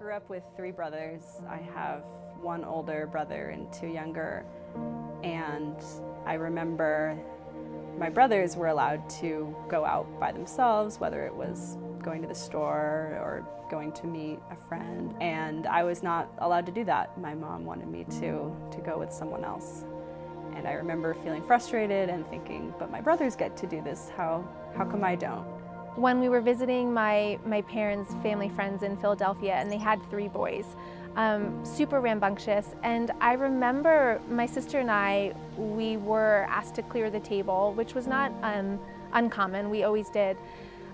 grew up with three brothers. I have one older brother and two younger. And I remember my brothers were allowed to go out by themselves, whether it was going to the store or going to meet a friend. And I was not allowed to do that. My mom wanted me to, to go with someone else. And I remember feeling frustrated and thinking, but my brothers get to do this, how, how come I don't? When we were visiting my, my parents' family friends in Philadelphia and they had three boys, um, super rambunctious. And I remember my sister and I, we were asked to clear the table, which was not um, uncommon, we always did.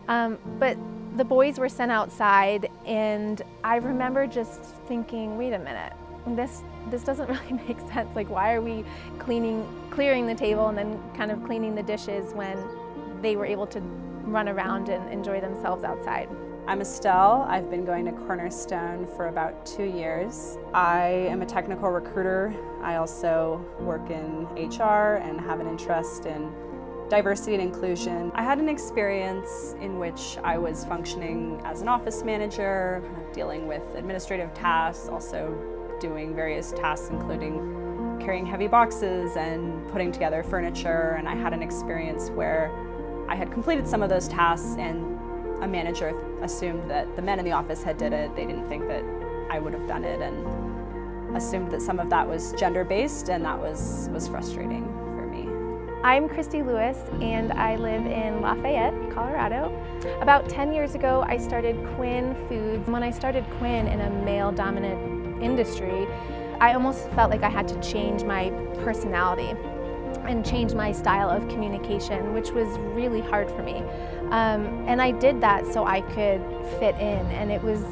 Um, but the boys were sent outside and I remember just thinking, wait a minute, this, this doesn't really make sense. Like why are we cleaning, clearing the table and then kind of cleaning the dishes when they were able to run around and enjoy themselves outside? I'm Estelle. I've been going to Cornerstone for about two years. I am a technical recruiter. I also work in HR and have an interest in diversity and inclusion. I had an experience in which I was functioning as an office manager, dealing with administrative tasks, also doing various tasks including carrying heavy boxes and putting together furniture. And I had an experience where I had completed some of those tasks and a manager assumed that the men in the office had did it. They didn't think that I would have done it and assumed that some of that was gender-based and that was, was frustrating for me. I'm Kristy Lewis and I live in Lafayette, Colorado. About 10 years ago, I started Quinn Foods. When I started Quinn in a male-dominant industry, I almost felt like I had to change my personality and change my style of communication, which was really hard for me. Um, and I did that so I could fit in, and it was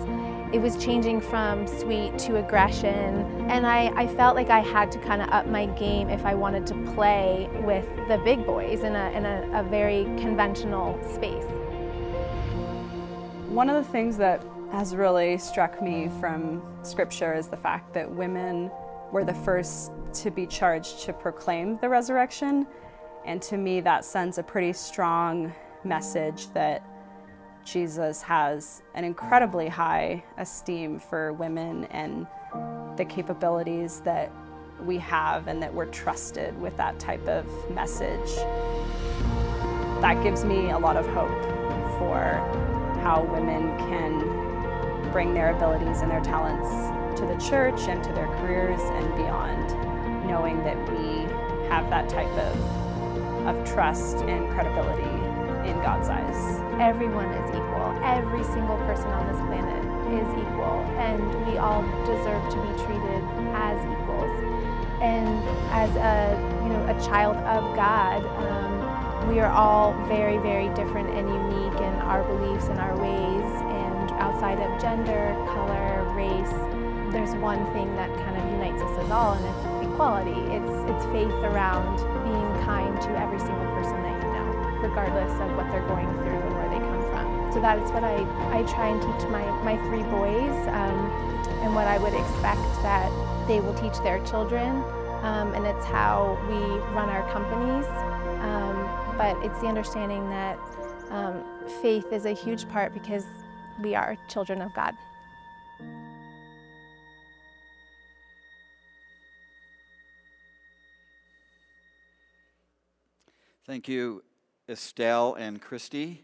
it was changing from sweet to aggression, and I, I felt like I had to kind of up my game if I wanted to play with the big boys in a, in a, a very conventional space. One of the things that has really struck me from scripture is the fact that women were the first to be charged to proclaim the resurrection. And to me, that sends a pretty strong message that Jesus has an incredibly high esteem for women and the capabilities that we have and that we're trusted with that type of message. That gives me a lot of hope for how women can bring their abilities and their talents to the church and to their careers and beyond, knowing that we have that type of, of trust and credibility in God's eyes. Everyone is equal. Every single person on this planet is equal, and we all deserve to be treated as equals. And as a, you know, a child of God, um, we are all very, very different and unique in our beliefs and our ways, and outside of gender, color, race, there's one thing that kind of unites us as all, and it's equality. It's, it's faith around being kind to every single person that you know, regardless of what they're going through and where they come from. So that is what I, I try and teach my, my three boys, um, and what I would expect that they will teach their children, um, and it's how we run our companies. Um, but it's the understanding that um, faith is a huge part because we are children of God. Thank you, Estelle and Kristy,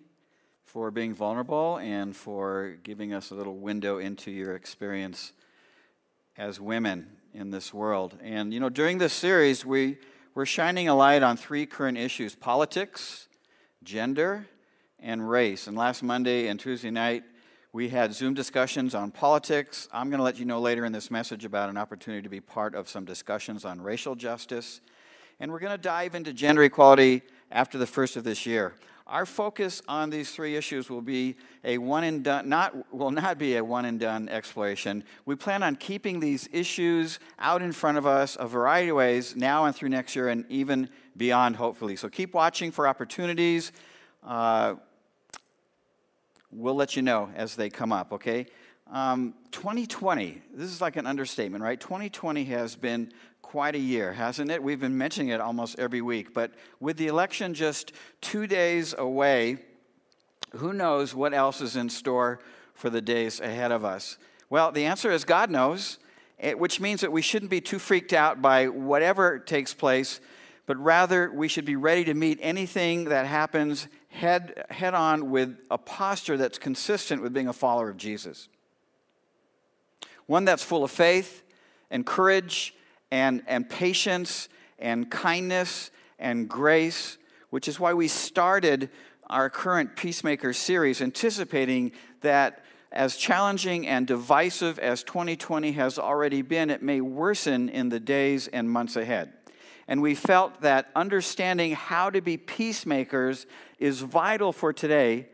for being vulnerable and for giving us a little window into your experience as women in this world. And, you know, during this series, we, we're shining a light on three current issues politics, gender, and race. And last Monday and Tuesday night, we had Zoom discussions on politics. I'm going to let you know later in this message about an opportunity to be part of some discussions on racial justice and we're going to dive into gender equality after the first of this year. Our focus on these three issues will be a one and done, not, will not be a one and done exploration. We plan on keeping these issues out in front of us a variety of ways now and through next year and even beyond, hopefully. So keep watching for opportunities. Uh, we'll let you know as they come up, okay? Um, 2020, this is like an understatement, right? 2020 has been quite a year, hasn't it? We've been mentioning it almost every week. But with the election just two days away, who knows what else is in store for the days ahead of us? Well, the answer is God knows, eh, which means that we shouldn't be too freaked out by whatever takes place, but rather we should be ready to meet anything that happens head, head on with a posture that's consistent with being a follower of Jesus. One that's full of faith and courage and, and patience and kindness and grace, which is why we started our current Peacemaker series, anticipating that as challenging and divisive as 2020 has already been, it may worsen in the days and months ahead. And we felt that understanding how to be peacemakers is vital for today,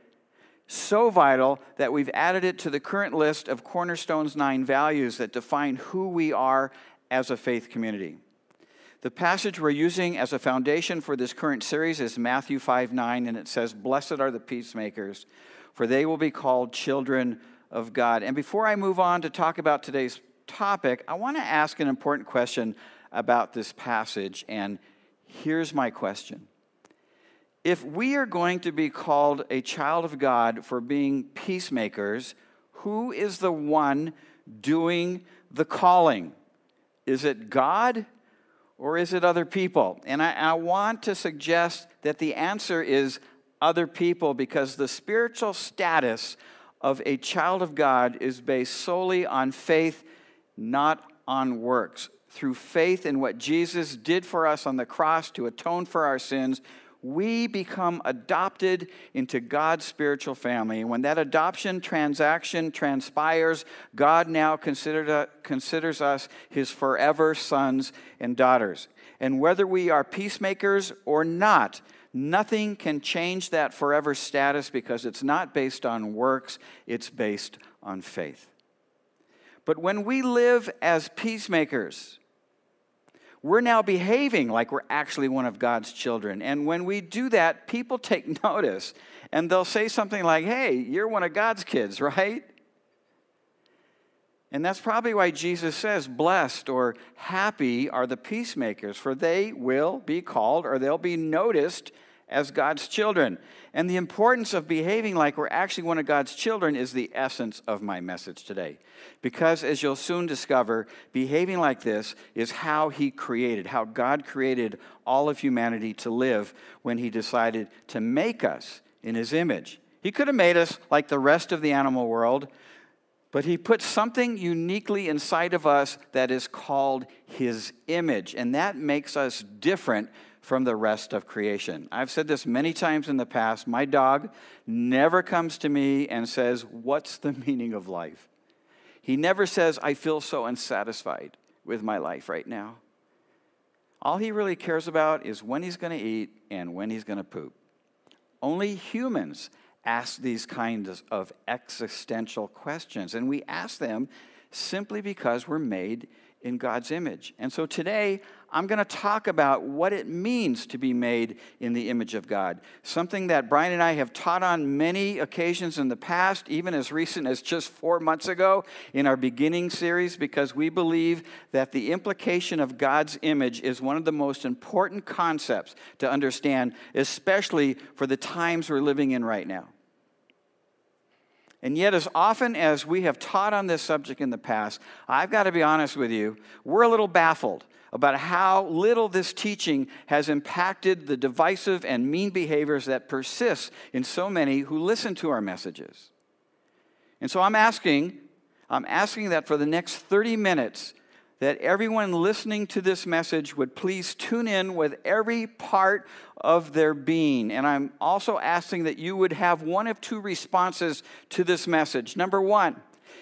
so vital that we've added it to the current list of Cornerstone's nine values that define who we are as a faith community. The passage we're using as a foundation for this current series is Matthew 5 9, and it says, Blessed are the peacemakers, for they will be called children of God. And before I move on to talk about today's topic, I want to ask an important question about this passage. And here's my question If we are going to be called a child of God for being peacemakers, who is the one doing the calling? Is it God or is it other people? And I, I, want to suggest that the answer is other people because the spiritual status of a child of God is based solely on faith, not on works. Through faith in what Jesus did for us on the cross to atone for our sins, we become adopted into God's spiritual family. And when that adoption transaction transpires, God now considers us his forever sons and daughters. And whether we are peacemakers or not, nothing can change that forever status because it's not based on works, it's based on faith. But when we live as peacemakers, we're now behaving like we're actually one of God's children. And when we do that, people take notice and they'll say something like, hey, you're one of God's kids, right? And that's probably why Jesus says, Blessed or happy are the peacemakers, for they will be called or they'll be noticed as God's children. And the importance of behaving like we're actually one of God's children is the essence of my message today. Because, as you'll soon discover, behaving like this is how He created, how God created all of humanity to live when He decided to make us in His image. He could have made us like the rest of the animal world, but He put something uniquely inside of us that is called His image, and that makes us different from the rest of creation. I've said this many times in the past. My dog never comes to me and says, What's the meaning of life? He never says, I feel so unsatisfied with my life right now. All he really cares about is when he's going to eat and when he's going to poop. Only humans ask these kinds of existential questions, and we ask them simply because we're made in God's image. And so today, I'm going to talk about what it means to be made in the image of God. Something that Brian and I have taught on many occasions in the past, even as recent as just four months ago in our beginning series, because we believe that the implication of God's image is one of the most important concepts to understand, especially for the times we're living in right now. And yet, as often as we have taught on this subject in the past, I've got to be honest with you, we're a little baffled about how little this teaching has impacted the divisive and mean behaviors that persist in so many who listen to our messages. And so I'm asking, I'm asking that for the next 30 minutes, that everyone listening to this message would please tune in with every part of their being. And I'm also asking that you would have one of two responses to this message. Number one,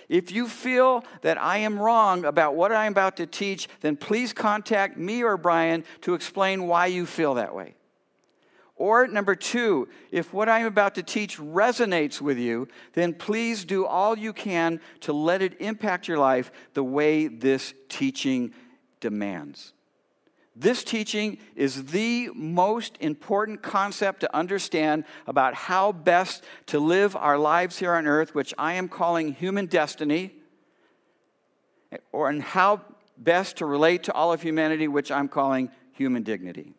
if you feel that I am wrong about what I'm about to teach, then please contact me or Brian to explain why you feel that way. Or number two, if what I'm about to teach resonates with you, then please do all you can to let it impact your life the way this teaching demands. This teaching is the most important concept to understand about how best to live our lives here on earth, which I am calling human destiny, or and how best to relate to all of humanity, which I'm calling human dignity.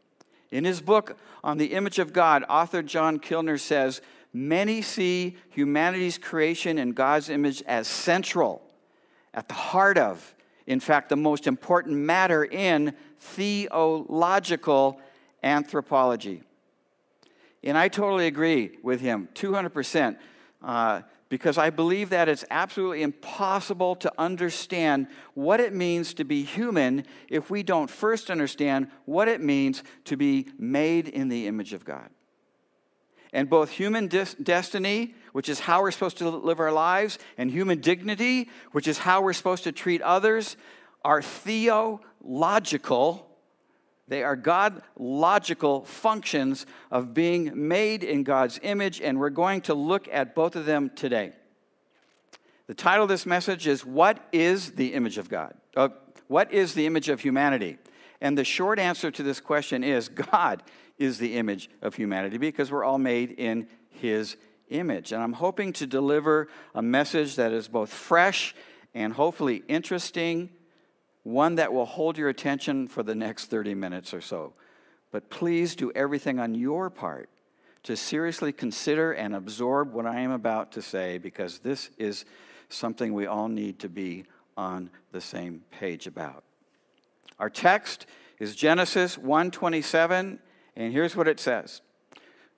In his book on the image of God, author John Kilner says, Many see humanity's creation in God's image as central, at the heart of, in fact, the most important matter in theological anthropology. And I totally agree with him, 200%, uh, because I believe that it's absolutely impossible to understand what it means to be human if we don't first understand what it means to be made in the image of God. And both human dis- destiny, which is how we're supposed to live our lives, and human dignity, which is how we're supposed to treat others, are theological they are God logical functions of being made in God's image, and we're going to look at both of them today. The title of this message is What is the Image of God? Uh, what is the image of humanity? And the short answer to this question is God is the image of humanity because we're all made in His image. And I'm hoping to deliver a message that is both fresh and hopefully interesting one that will hold your attention for the next 30 minutes or so. But please do everything on your part to seriously consider and absorb what I am about to say because this is something we all need to be on the same page about. Our text is Genesis 1:27 and here's what it says.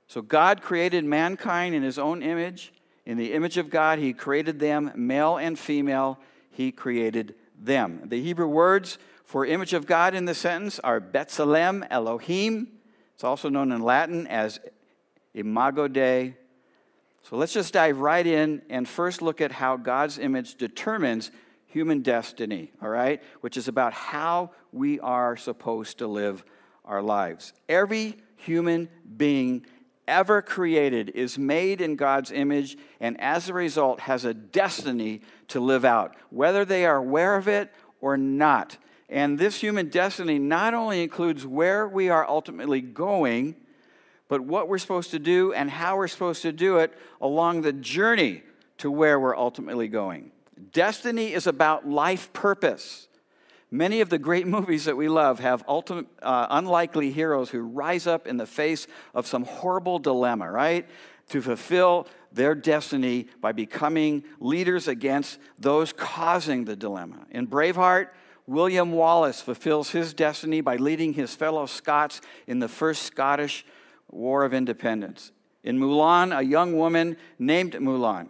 So God created mankind in his own image, in the image of God he created them male and female he created them. The Hebrew words for image of God in the sentence are Betzelem Elohim. It's also known in Latin as Imago Dei. So let's just dive right in and first look at how God's image determines human destiny, all right? Which is about how we are supposed to live our lives. Every human being ever created is made in God's image and as a result has a destiny to live out, whether they are aware of it or not. And this human destiny not only includes where we are ultimately going, but what we're supposed to do and how we're supposed to do it along the journey to where we're ultimately going. Destiny is about life purpose. Many of the great movies that we love have ultimate, uh, unlikely heroes who rise up in the face of some horrible dilemma, right? To fulfill their destiny by becoming leaders against those causing the dilemma. In Braveheart, William Wallace fulfills his destiny by leading his fellow Scots in the First Scottish War of Independence. In Mulan, a young woman named Mulan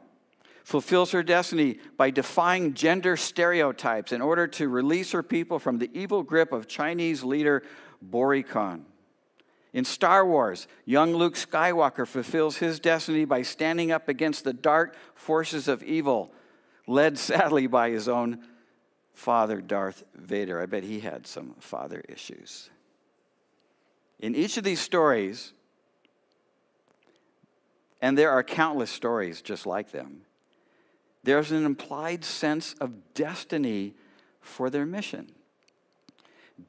fulfills her destiny by defying gender stereotypes in order to release her people from the evil grip of Chinese leader Bori Khan. In Star Wars, young Luke Skywalker fulfills his destiny by standing up against the dark forces of evil, led sadly by his own father, Darth Vader. I bet he had some father issues. In each of these stories, and there are countless stories just like them, there's an implied sense of destiny for their mission.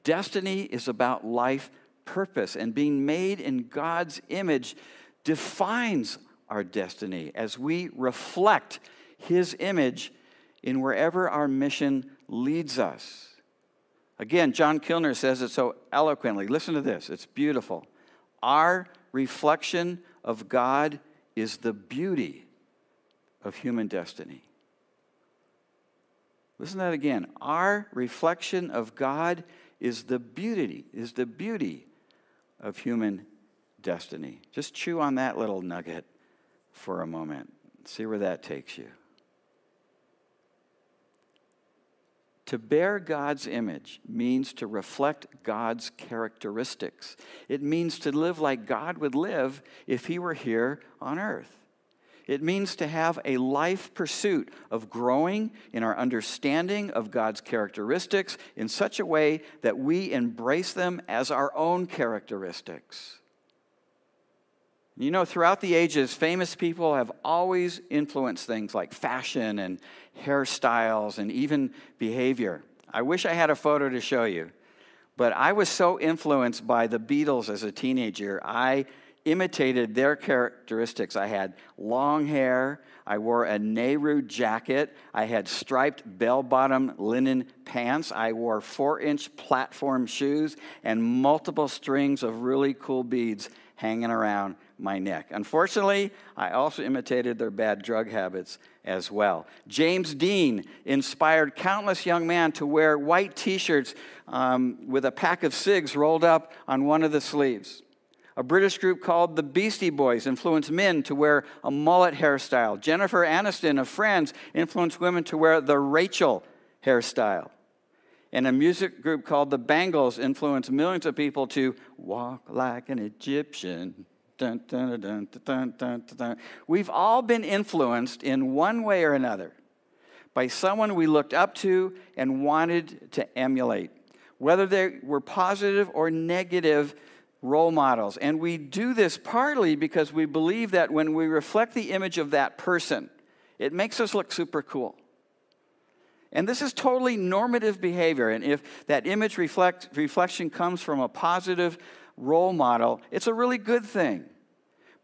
Destiny is about life purpose, and being made in God's image defines our destiny as we reflect His image in wherever our mission leads us. Again, John Kilner says it so eloquently. Listen to this, it's beautiful. Our reflection of God is the beauty of human destiny. Listen to that again. Our reflection of God is the beauty, is the beauty of human destiny. Just chew on that little nugget for a moment. See where that takes you. To bear God's image means to reflect God's characteristics. It means to live like God would live if he were here on earth. It means to have a life pursuit of growing in our understanding of God's characteristics in such a way that we embrace them as our own characteristics. You know, throughout the ages, famous people have always influenced things like fashion and hairstyles and even behavior. I wish I had a photo to show you, but I was so influenced by the Beatles as a teenager. I imitated their characteristics. I had long hair, I wore a Nehru jacket, I had striped bell bottom linen pants, I wore four inch platform shoes, and multiple strings of really cool beads hanging around my neck. Unfortunately, I also imitated their bad drug habits as well. James Dean inspired countless young men to wear white t shirts um, with a pack of cigs rolled up on one of the sleeves. A British group called the Beastie Boys influenced men to wear a mullet hairstyle. Jennifer Aniston of Friends influenced women to wear the Rachel hairstyle. And a music group called the Bangles influenced millions of people to walk like an Egyptian. Dun, dun, dun, We've all been influenced in one way or another by someone we looked up to and wanted to emulate, whether they were positive or negative role models. And we do this partly because we believe that when we reflect the image of that person, it makes us look super cool. And this is totally normative behavior. And if that image reflect, reflection comes from a positive role model, it's a really good thing.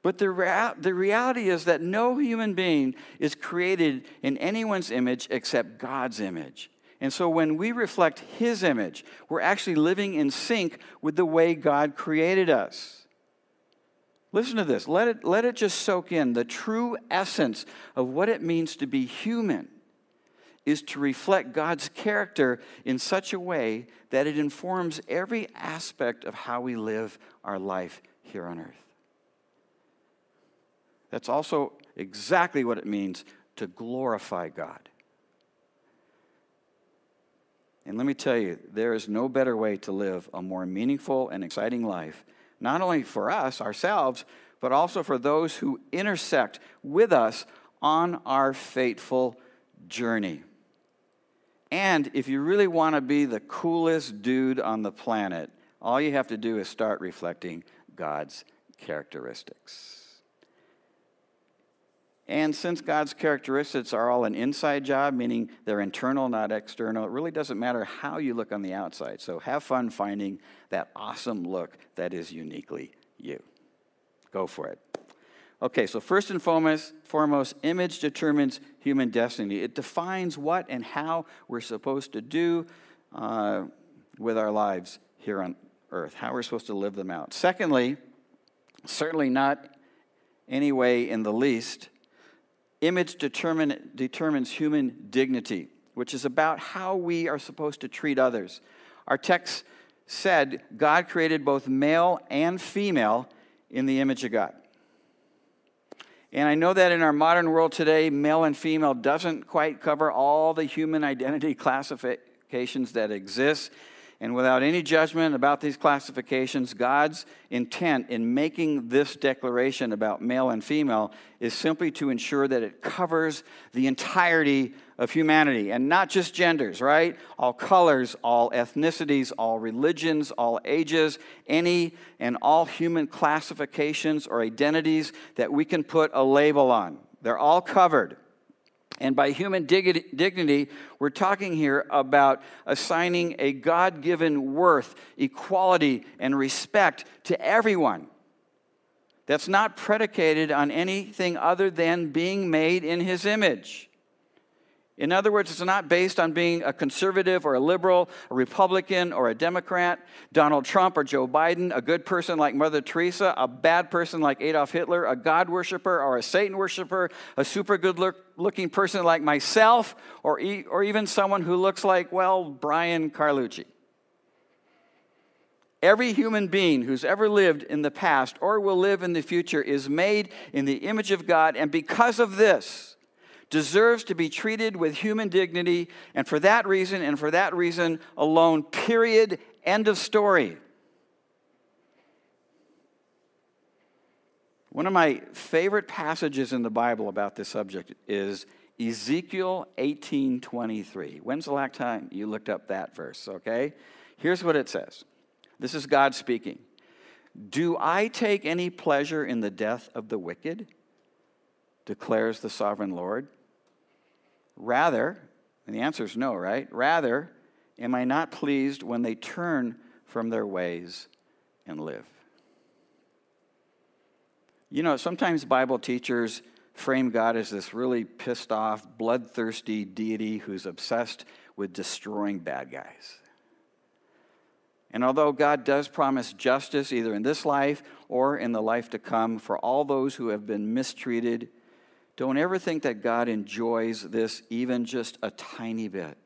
But the, rea- the reality is that no human being is created in anyone's image except God's image. And so when we reflect His image, we're actually living in sync with the way God created us. Listen to this. Let it, let it just soak in. The true essence of what it means to be human is to reflect God's character in such a way that it informs every aspect of how we live our life here on earth. That's also exactly what it means to glorify God. And let me tell you, there is no better way to live a more meaningful and exciting life, not only for us, ourselves, but also for those who intersect with us on our fateful journey. And if you really want to be the coolest dude on the planet, all you have to do is start reflecting God's characteristics. And since God's characteristics are all an inside job, meaning they're internal, not external, it really doesn't matter how you look on the outside. So have fun finding that awesome look that is uniquely you. Go for it. Okay, so first and foremost, foremost, image determines human destiny. It defines what and how we're supposed to do uh, with our lives here on earth, how we're supposed to live them out. Secondly, certainly not any way in the least, image determine, determines human dignity, which is about how we are supposed to treat others. Our text said God created both male and female in the image of God. And I know that in our modern world today, male and female doesn't quite cover all the human identity classifications that exist. And without any judgment about these classifications, God's intent in making this declaration about male and female is simply to ensure that it covers the entirety of humanity and not just genders, right? All colors, all ethnicities, all religions, all ages, any and all human classifications or identities that we can put a label on. They're all covered. And by human dignity, we're talking here about assigning a God given worth, equality, and respect to everyone. That's not predicated on anything other than being made in his image. In other words, it's not based on being a conservative or a liberal, a Republican or a Democrat, Donald Trump or Joe Biden, a good person like Mother Teresa, a bad person like Adolf Hitler, a God worshiper or a Satan worshiper, a super good look, looking person like myself, or, e- or even someone who looks like, well, Brian Carlucci. Every human being who's ever lived in the past or will live in the future is made in the image of God, and because of this, deserves to be treated with human dignity, and for that reason, and for that reason alone, period, end of story. One of my favorite passages in the Bible about this subject is Ezekiel 18:23. When's the last time you looked up that verse, okay? Here's what it says. This is God speaking. Do I take any pleasure in the death of the wicked? declares the sovereign Lord. Rather, and the answer is no, right? Rather, am I not pleased when they turn from their ways and live? You know, sometimes Bible teachers frame God as this really pissed off, bloodthirsty deity who's obsessed with destroying bad guys. And although God does promise justice either in this life or in the life to come for all those who have been mistreated, don't ever think that God enjoys this even just a tiny bit.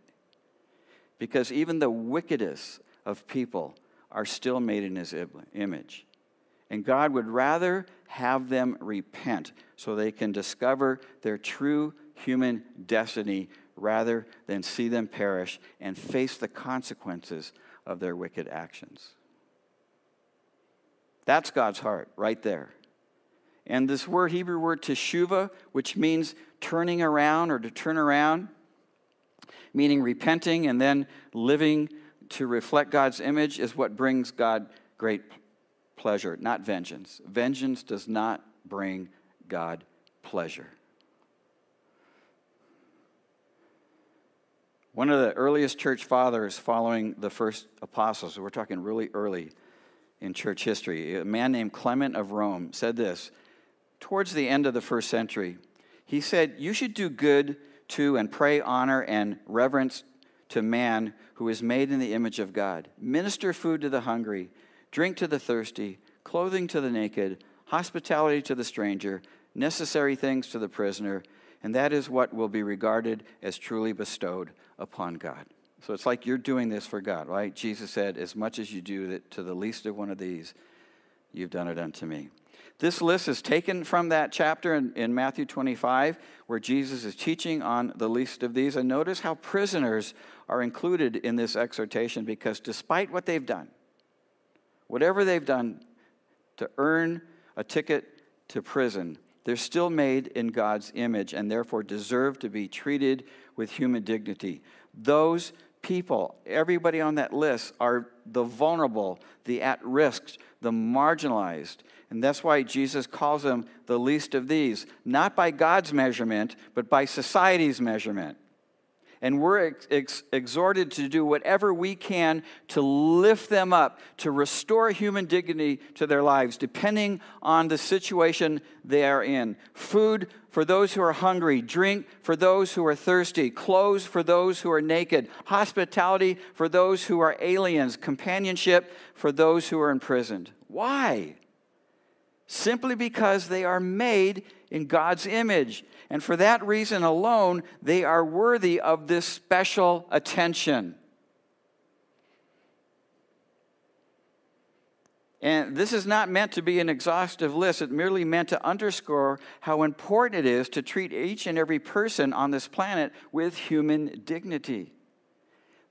Because even the wickedest of people are still made in his image. And God would rather have them repent so they can discover their true human destiny rather than see them perish and face the consequences of their wicked actions. That's God's heart right there. And this word, Hebrew word teshuva, which means turning around or to turn around, meaning repenting and then living to reflect God's image, is what brings God great pleasure, not vengeance. Vengeance does not bring God pleasure. One of the earliest church fathers following the first apostles, so we're talking really early in church history, a man named Clement of Rome said this towards the end of the first century. He said, You should do good to and pray honor and reverence to man who is made in the image of God. Minister food to the hungry, drink to the thirsty, clothing to the naked, hospitality to the stranger, necessary things to the prisoner, and that is what will be regarded as truly bestowed upon God. So it's like you're doing this for God, right? Jesus said, As much as you do to the least of one of these, you've done it unto me. This list is taken from that chapter in, in, Matthew 25, where Jesus is teaching on the least of these. And notice how prisoners are included in this exhortation because despite what they've done, whatever they've done to earn a ticket to prison, they're still made in God's image and therefore deserve to be treated with human dignity. Those people, everybody on that list, are the vulnerable, the at risk, the marginalized. And that's why Jesus calls them the least of these, not by God's measurement, but by society's measurement. And we're ex- ex- exhorted to do whatever we can to lift them up, to restore human dignity to their lives, depending on the situation they are in. Food for those who are hungry, drink for those who are thirsty, clothes for those who are naked, hospitality for those who are aliens, companionship for those who are imprisoned. Why? Simply because they are made in God's image. And for that reason alone, they are worthy of this special attention. And this is not meant to be an exhaustive list. It merely meant to underscore how important it is to treat each and every person on this planet with human dignity.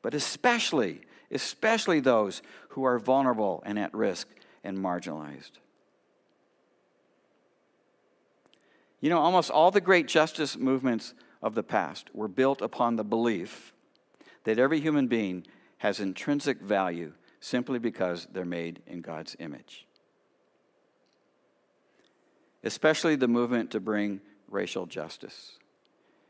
But especially, especially those who are vulnerable and at risk and marginalized. You know, almost all the great justice movements of the past were built upon the belief that every human being has intrinsic value simply because they're made in God's image. Especially the movement to bring racial justice.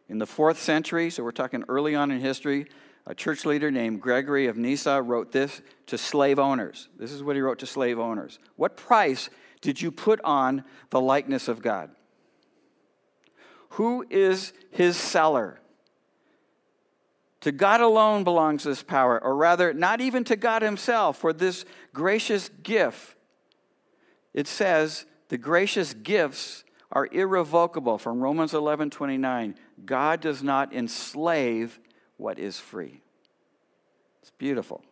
In the fourth century, so we're talking early on in history, a church leader named Gregory of Nyssa wrote this to slave owners. This is what he wrote to slave owners What price did you put on the likeness of God? Who is his seller? To God alone belongs this power, or rather, not even to God himself, for this gracious gift. It says, the gracious gifts are irrevocable from Romans 11 29. God does not enslave what is free. It's beautiful.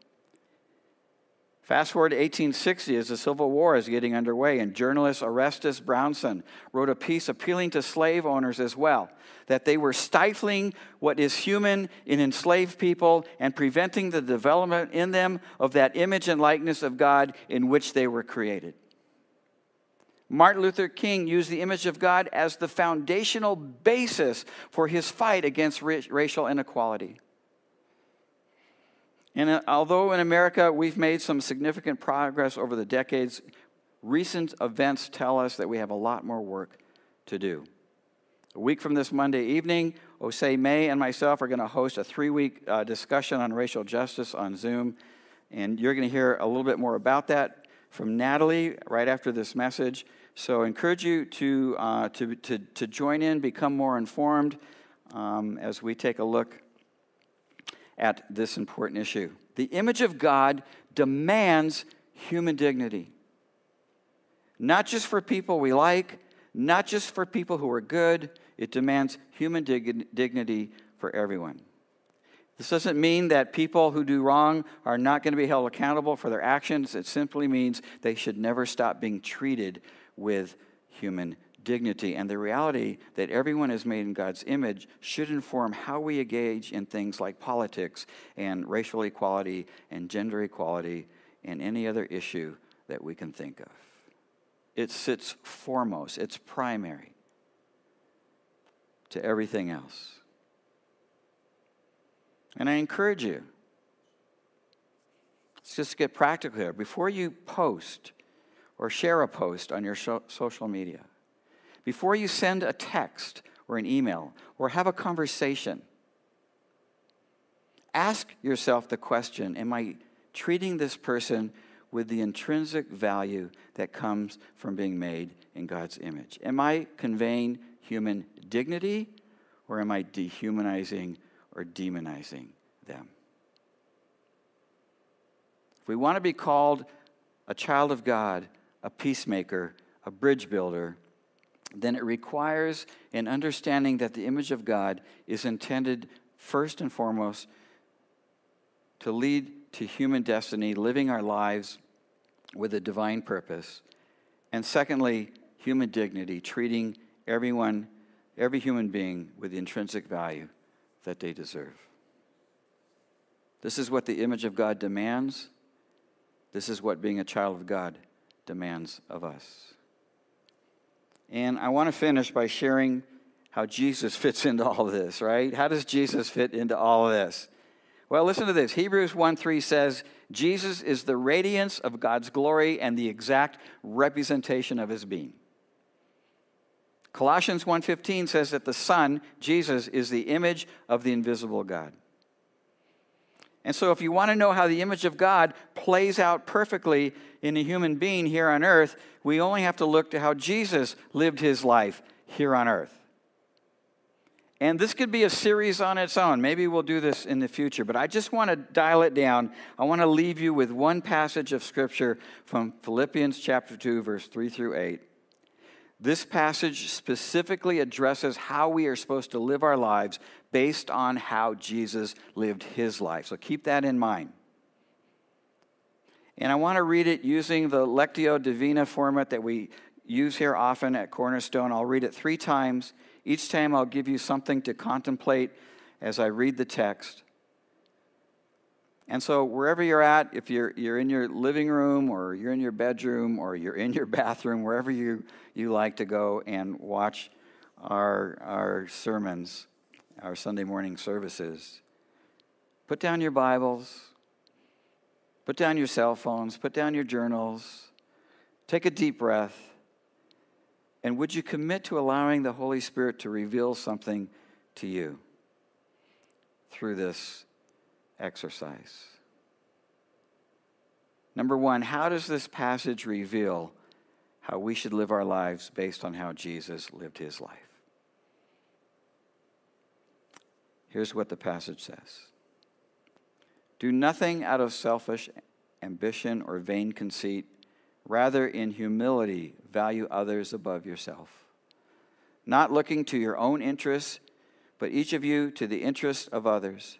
Fast forward to 1860 as the Civil War is getting underway, and journalist Orestes Brownson wrote a piece appealing to slave owners as well that they were stifling what is human in enslaved people and preventing the development in them of that image and likeness of God in which they were created. Martin Luther King used the image of God as the foundational basis for his fight against racial inequality. And uh, although in America we've made some significant progress over the decades, recent events tell us that we have a lot more work to do. A week from this Monday evening, Osei May and myself are going to host a three week uh, discussion on racial justice on Zoom. And you're going to hear a little bit more about that from Natalie right after this message. So I encourage you to, uh, to, to, to, join in, become more informed um, as we take a look at this important issue. The image of God demands human dignity. Not just for people we like, not just for people who are good, it demands human dig- dignity for everyone. This doesn't mean that people who do wrong are not going to be held accountable for their actions. It simply means they should never stop being treated with human dignity. And the reality that everyone is made in God's image should inform how we engage in things like politics and racial equality and gender equality and any other issue that we can think of. It sits foremost, it's primary to everything else. And I encourage you, let's just get practical here. Before you post or share a post on your social media, before you send a text or an email or have a conversation, ask yourself the question Am I treating this person with the intrinsic value that comes from being made in God's image? Am I conveying human dignity or am I dehumanizing or demonizing them? If we want to be called a child of God, a peacemaker, a bridge builder, then it requires an understanding that the image of God is intended first and foremost to lead to human destiny, living our lives with a divine purpose. And secondly, human dignity, treating everyone, every human being with the intrinsic value that they deserve. This is what the image of God demands. This is what being a child of God demands of us. And I want to finish by sharing how Jesus fits into all this, right? How does Jesus fit into all of this? Well, listen to this. Hebrews 1 3 says, Jesus is the radiance of God's glory and the exact representation of his being. Colossians 1:15 says that the Son, Jesus, is the image of the invisible God. And so if you want to know how the image of God plays out perfectly in a human being here on earth, we only have to look to how Jesus lived his life here on earth. And this could be a series on its own. Maybe we'll do this in the future, but I just want to dial it down. I want to leave you with one passage of scripture from Philippians chapter 2 verse 3 through 8 this passage specifically addresses how we are supposed to live our lives based on how Jesus lived his life. So keep that in mind. And I want to read it using the Lectio Divina format that we use here often at Cornerstone. I'll read it three times. Each time I'll give you something to contemplate as I read the text. And so, wherever you're at, if you're, you're in your living room or you're in your bedroom or you're in your bathroom, wherever you, you like to go and watch our, our sermons, our Sunday morning services, put down your Bibles, put down your cell phones, put down your journals, take a deep breath, and would you commit to allowing the Holy Spirit to reveal something to you through this exercise. Number one, how does this passage reveal how we should live our lives based on how Jesus lived his life? Here's what the passage says Do nothing out of selfish ambition or vain conceit. Rather, in humility, value others above yourself. Not looking to your own interests, but each of you to the interest of others.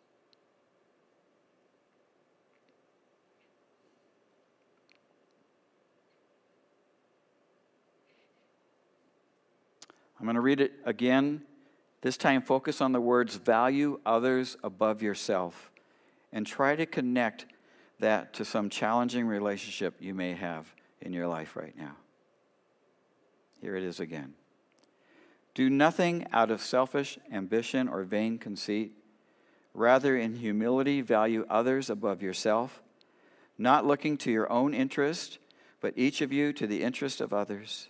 I'm going to read it again. This time, focus on the words value others above yourself and try to connect that to some challenging relationship you may have in your life right now. Here it is again. Do nothing out of selfish ambition or vain conceit. Rather, in humility, value others above yourself, not looking to your own interest but each of you to the interest of others.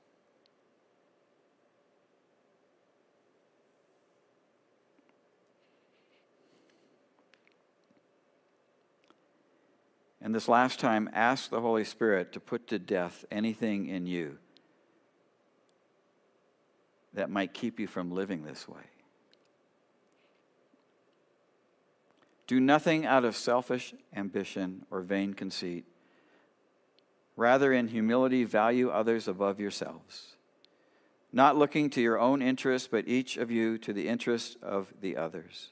And this last time, ask the Holy Spirit to put to death anything in you that might keep you from living this way. Do nothing out of selfish ambition or vain conceit. Rather, in humility, value others above yourselves, not looking to your own interests, but each of you to the interest of the others.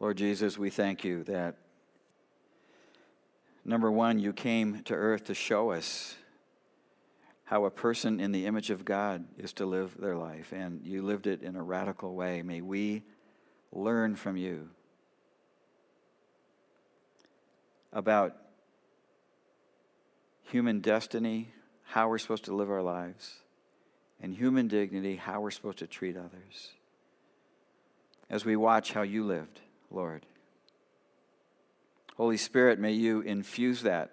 Lord Jesus, we thank you that, number one, you came to earth to show us how a person in the image of God is to live their life, and you lived it in a radical way. May we learn from you about human destiny, how we're supposed to live our lives, and human dignity, how we're supposed to treat others. As we watch how you lived. Lord. Holy Spirit, may you infuse that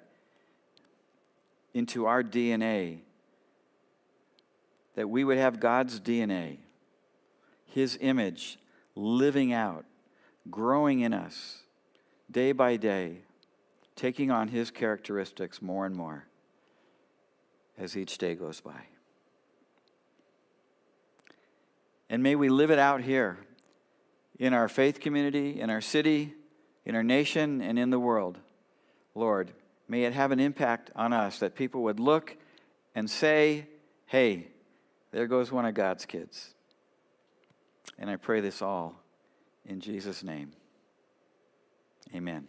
into our DNA, that we would have God's DNA, His image living out, growing in us day by day, taking on His characteristics more and more as each day goes by. And may we live it out here in our faith community, in our city, in our nation, and in the world. Lord, may it have an impact on us that people would look and say, hey, there goes one of God's kids. And I pray this all in Jesus' name. Amen.